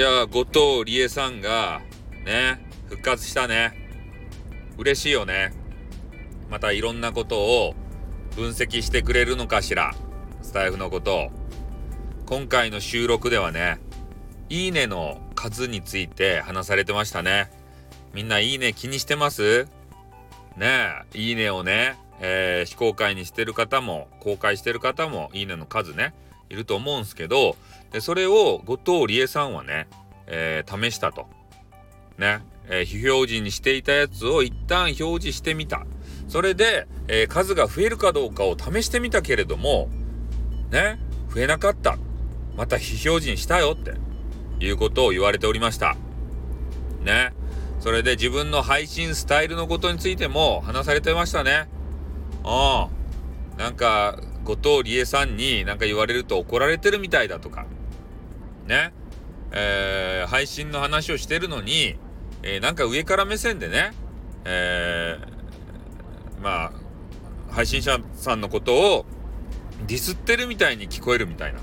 や後藤理恵さんがね復活したね。嬉しいよね。またいろんなことを分析してくれるのかしら。スタイフのことを。今回の収録ではねいいねの数について話されてましたね。みんないいね気にしてます？ねえいいねをね、えー、非公開にしてる方も公開してる方もいいねの数ね。いると思うんすけどでそれを後藤理恵さんはね、えー、試したと。ね、えー、非表示にしていたやつを一旦表示してみた。それで、えー、数が増えるかどうかを試してみたけれどもね。増えなかった。また非表示にしたよって。いうことを言われておりました。ね。それで自分の配信スタイルのことについても話されてましたね。うん。なんか後藤理恵さんに何か言われると怒られてるみたいだとか。ね。えー、配信の話をしてるのに、えー、なんか上から目線でね、えー、まあ配信者さんのことをディスってるみたいに聞こえるみたいな。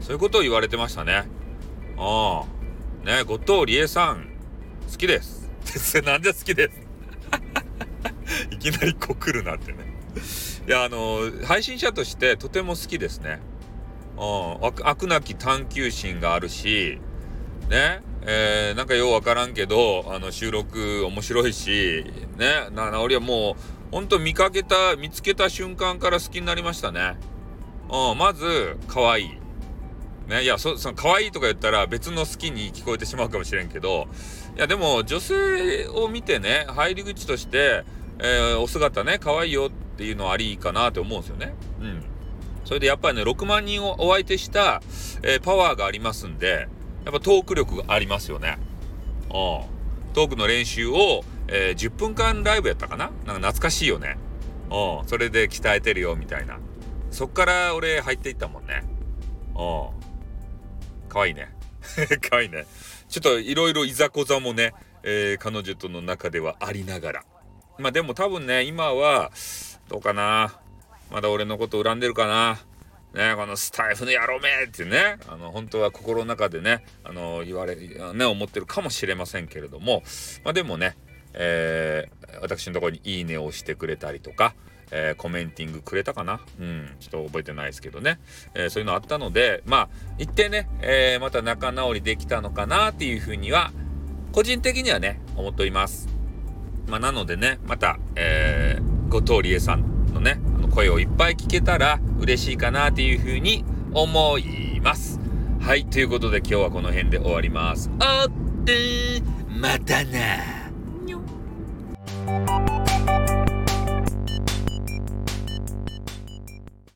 そういうことを言われてましたね。ああ。ね後藤理恵さん好きです。なんで好きです。いきなりこう来るなってね。いやあの配信者としてとても好きですね。うん。飽くなき探求心があるしね。えー、なんかようわからんけどあの収録面白いしね。な俺はもうほんと見かけた見つけた瞬間から好きになりましたね。うん。まず可愛い。ね。いやそその可愛いとか言ったら別の好きに聞こえてしまうかもしれんけどいやでも女性を見てね入り口として、えー、お姿ね可愛いよっていうのはありかなって思うんですよねうんそれでやっぱりね6万人をお相手した、えー、パワーがありますんでやっぱトーク力がありますよね。うん。トークの練習を、えー、10分間ライブやったかな？なんか懐かしいよね。うん。それで鍛えてるよみたいな。そっから俺入っていったもんね。うん。かわいいね。かわいいね。ちょっといろいろいざこざもね、えー、彼女との中ではありながら。まあでも多分ね、今は、どうかな？まだ俺のこと恨んでるかな？ね、このスタイフの野郎めってね、あの、本当は心の中でね、あの、言われ、ね、思ってるかもしれませんけれども、まあでもね、えー、私のところにいいねをしてくれたりとか、えー、コメンティングくれたかな？うん、ちょっと覚えてないですけどね、えー、そういうのあったので、まあ、一定ね、え、また仲直りできたのかなっていうふうには、個人的にはね、思っております。まあ、なのでね、また、えー、後藤理恵さんのね、あの声をいっぱい聞けたら嬉しいかなというふうに思います。はい、ということで今日はこの辺で終わります。おってまたな